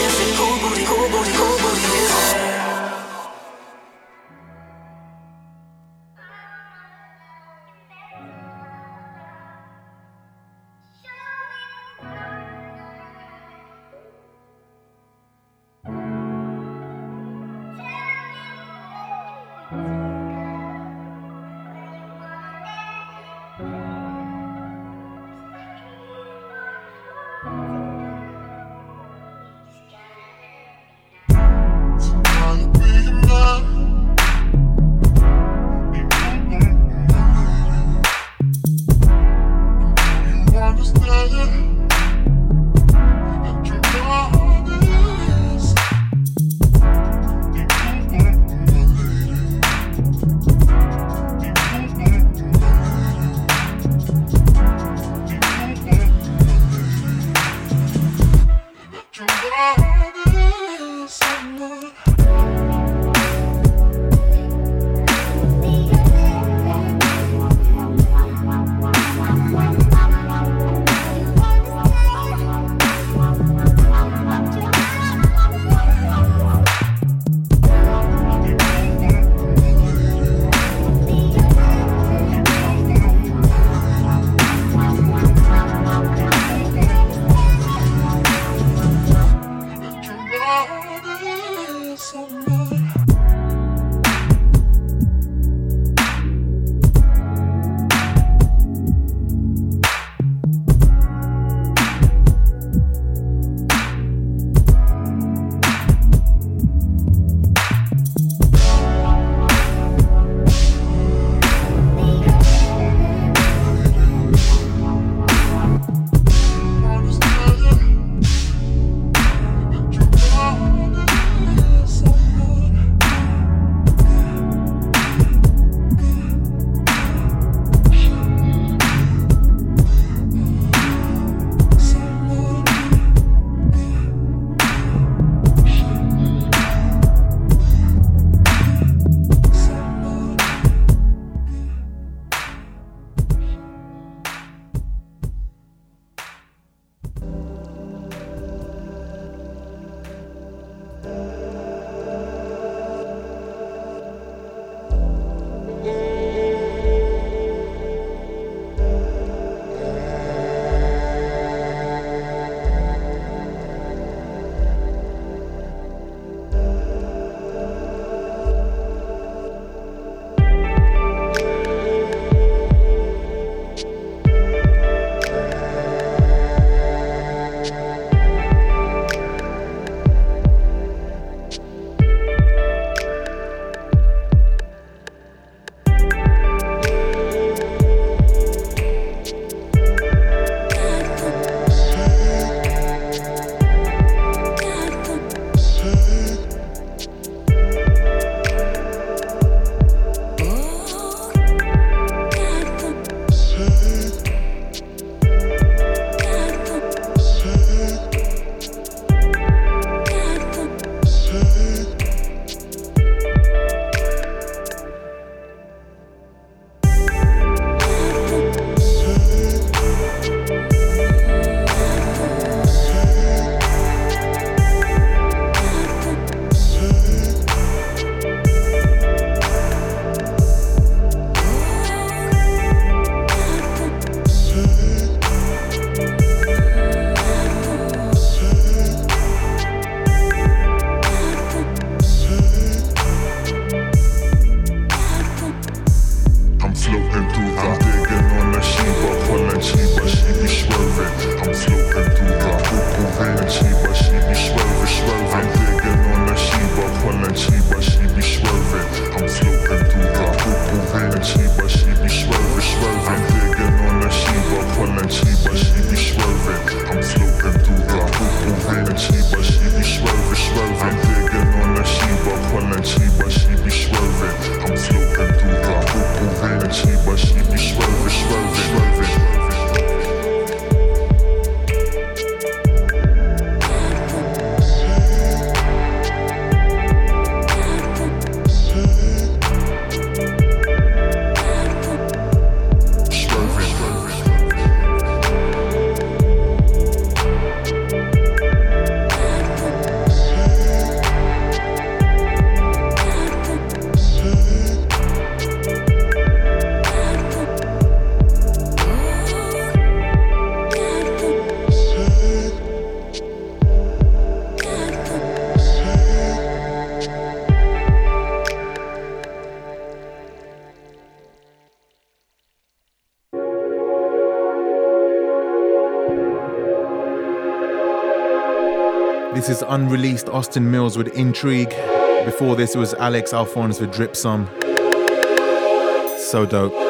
This is unreleased Austin Mills with Intrigue. Before this, it was Alex Alphonse with Drip Some. So dope.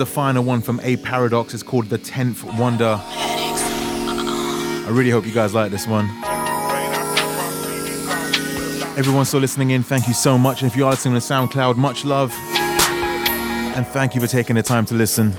The final one from A Paradox. It's called The Tenth Wonder. I really hope you guys like this one. Everyone still listening in, thank you so much. And if you are listening to SoundCloud, much love. And thank you for taking the time to listen.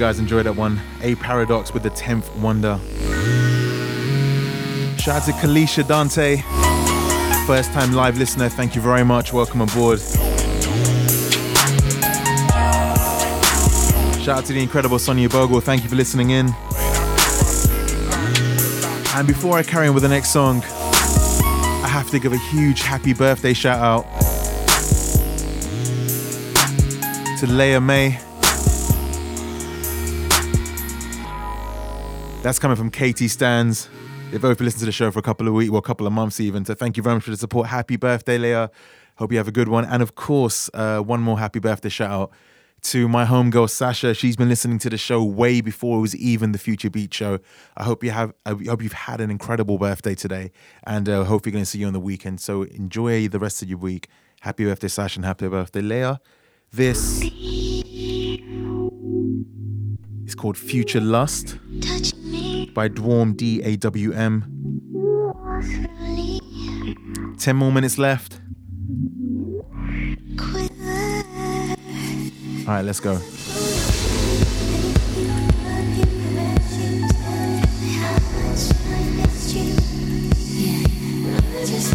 Guys enjoyed that one. A Paradox with the 10th Wonder. Shout out to Kalisha Dante, first time live listener. Thank you very much. Welcome aboard. Shout out to the incredible Sonia Bogle. Thank you for listening in. And before I carry on with the next song, I have to give a huge happy birthday shout out to Leia May. That's coming from Katie Stands. They've both listened to the show for a couple of weeks, well, a couple of months even. So thank you very much for the support. Happy birthday, Leah. Hope you have a good one. And of course, uh, one more happy birthday shout out to my homegirl Sasha. She's been listening to the show way before it was even the Future Beat show. I hope you have. I hope you've had an incredible birthday today, and uh, you're going to see you on the weekend. So enjoy the rest of your week. Happy birthday, Sasha, and happy birthday, Leah. This is called Future Lust by Dawm D A W M. Ten more minutes left. All right, let's go.
Just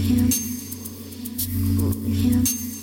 him, him.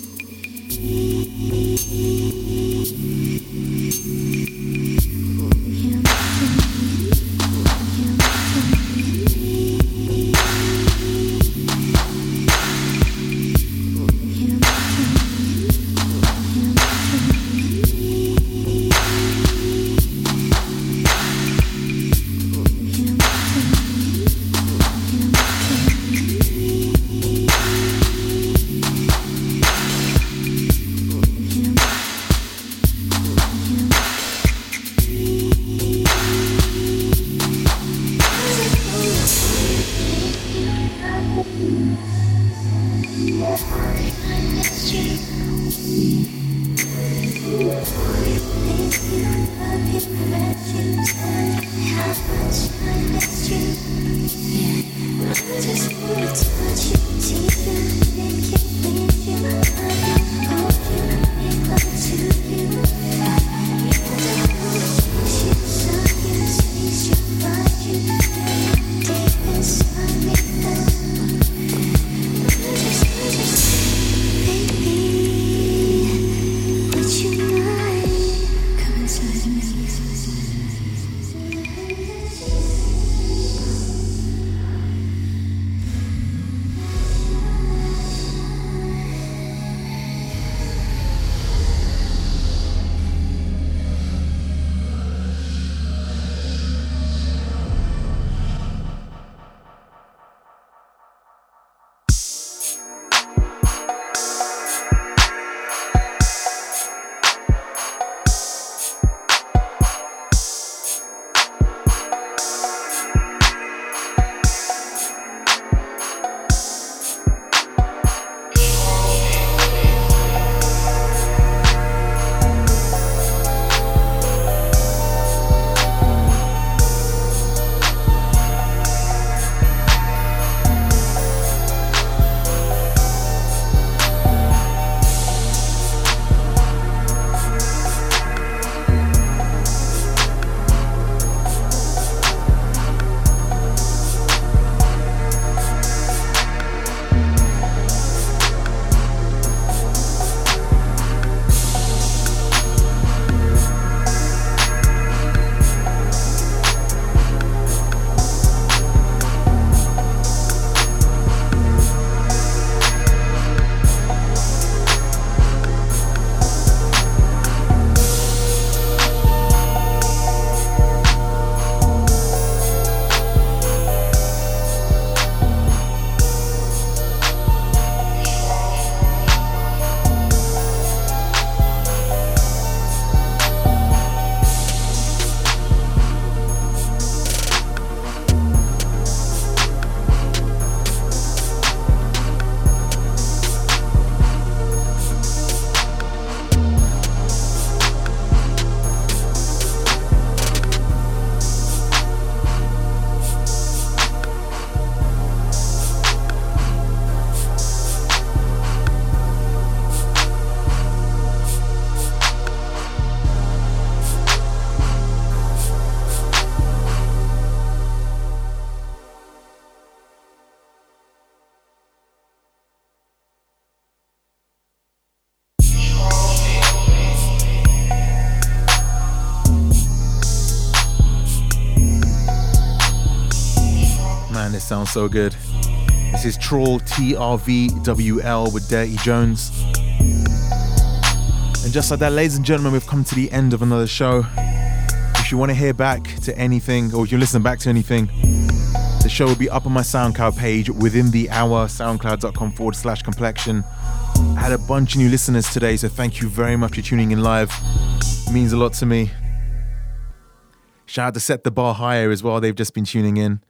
Sounds so good. This is Trawl TRVWL with Dirty Jones. And just like that, ladies and gentlemen, we've come to the end of another show. If you want to hear back to anything, or if you listen back to anything, the show will be up on my SoundCloud page within the hour, soundcloud.com forward slash complexion. I had a bunch of new listeners today, so thank you very much for tuning in live. It means a lot to me. Shout out to Set the Bar Higher as well, they've just been tuning in.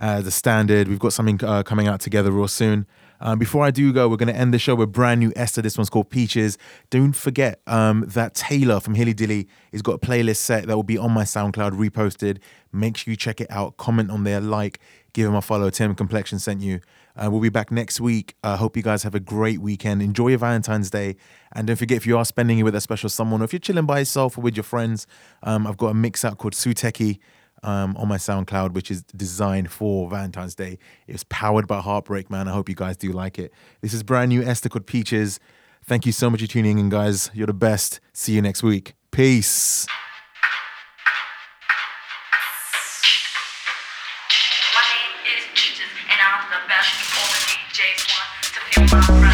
Uh, the standard, we've got something uh, coming out together real soon. Um, before I do go, we're going to end the show with brand new Esther. This one's called Peaches. Don't forget um, that Taylor from HillyDilly has got a playlist set that will be on my SoundCloud reposted. Make sure you check it out. Comment on there, like, give him a follow. Tim Complexion sent you. Uh, we'll be back next week. I uh, hope you guys have a great weekend. Enjoy your Valentine's Day. And don't forget, if you are spending it with a special someone, or if you're chilling by yourself or with your friends, um, I've got a mix out called Suteki um, on my SoundCloud, which is designed for Valentine's Day. It's powered by Heartbreak, man. I hope you guys do like it. This is brand new Esther called Peaches. Thank you so much for tuning in, guys. You're the best. See you next week. Peace.
My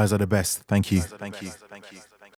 guys are the best. Thank you. Thank you.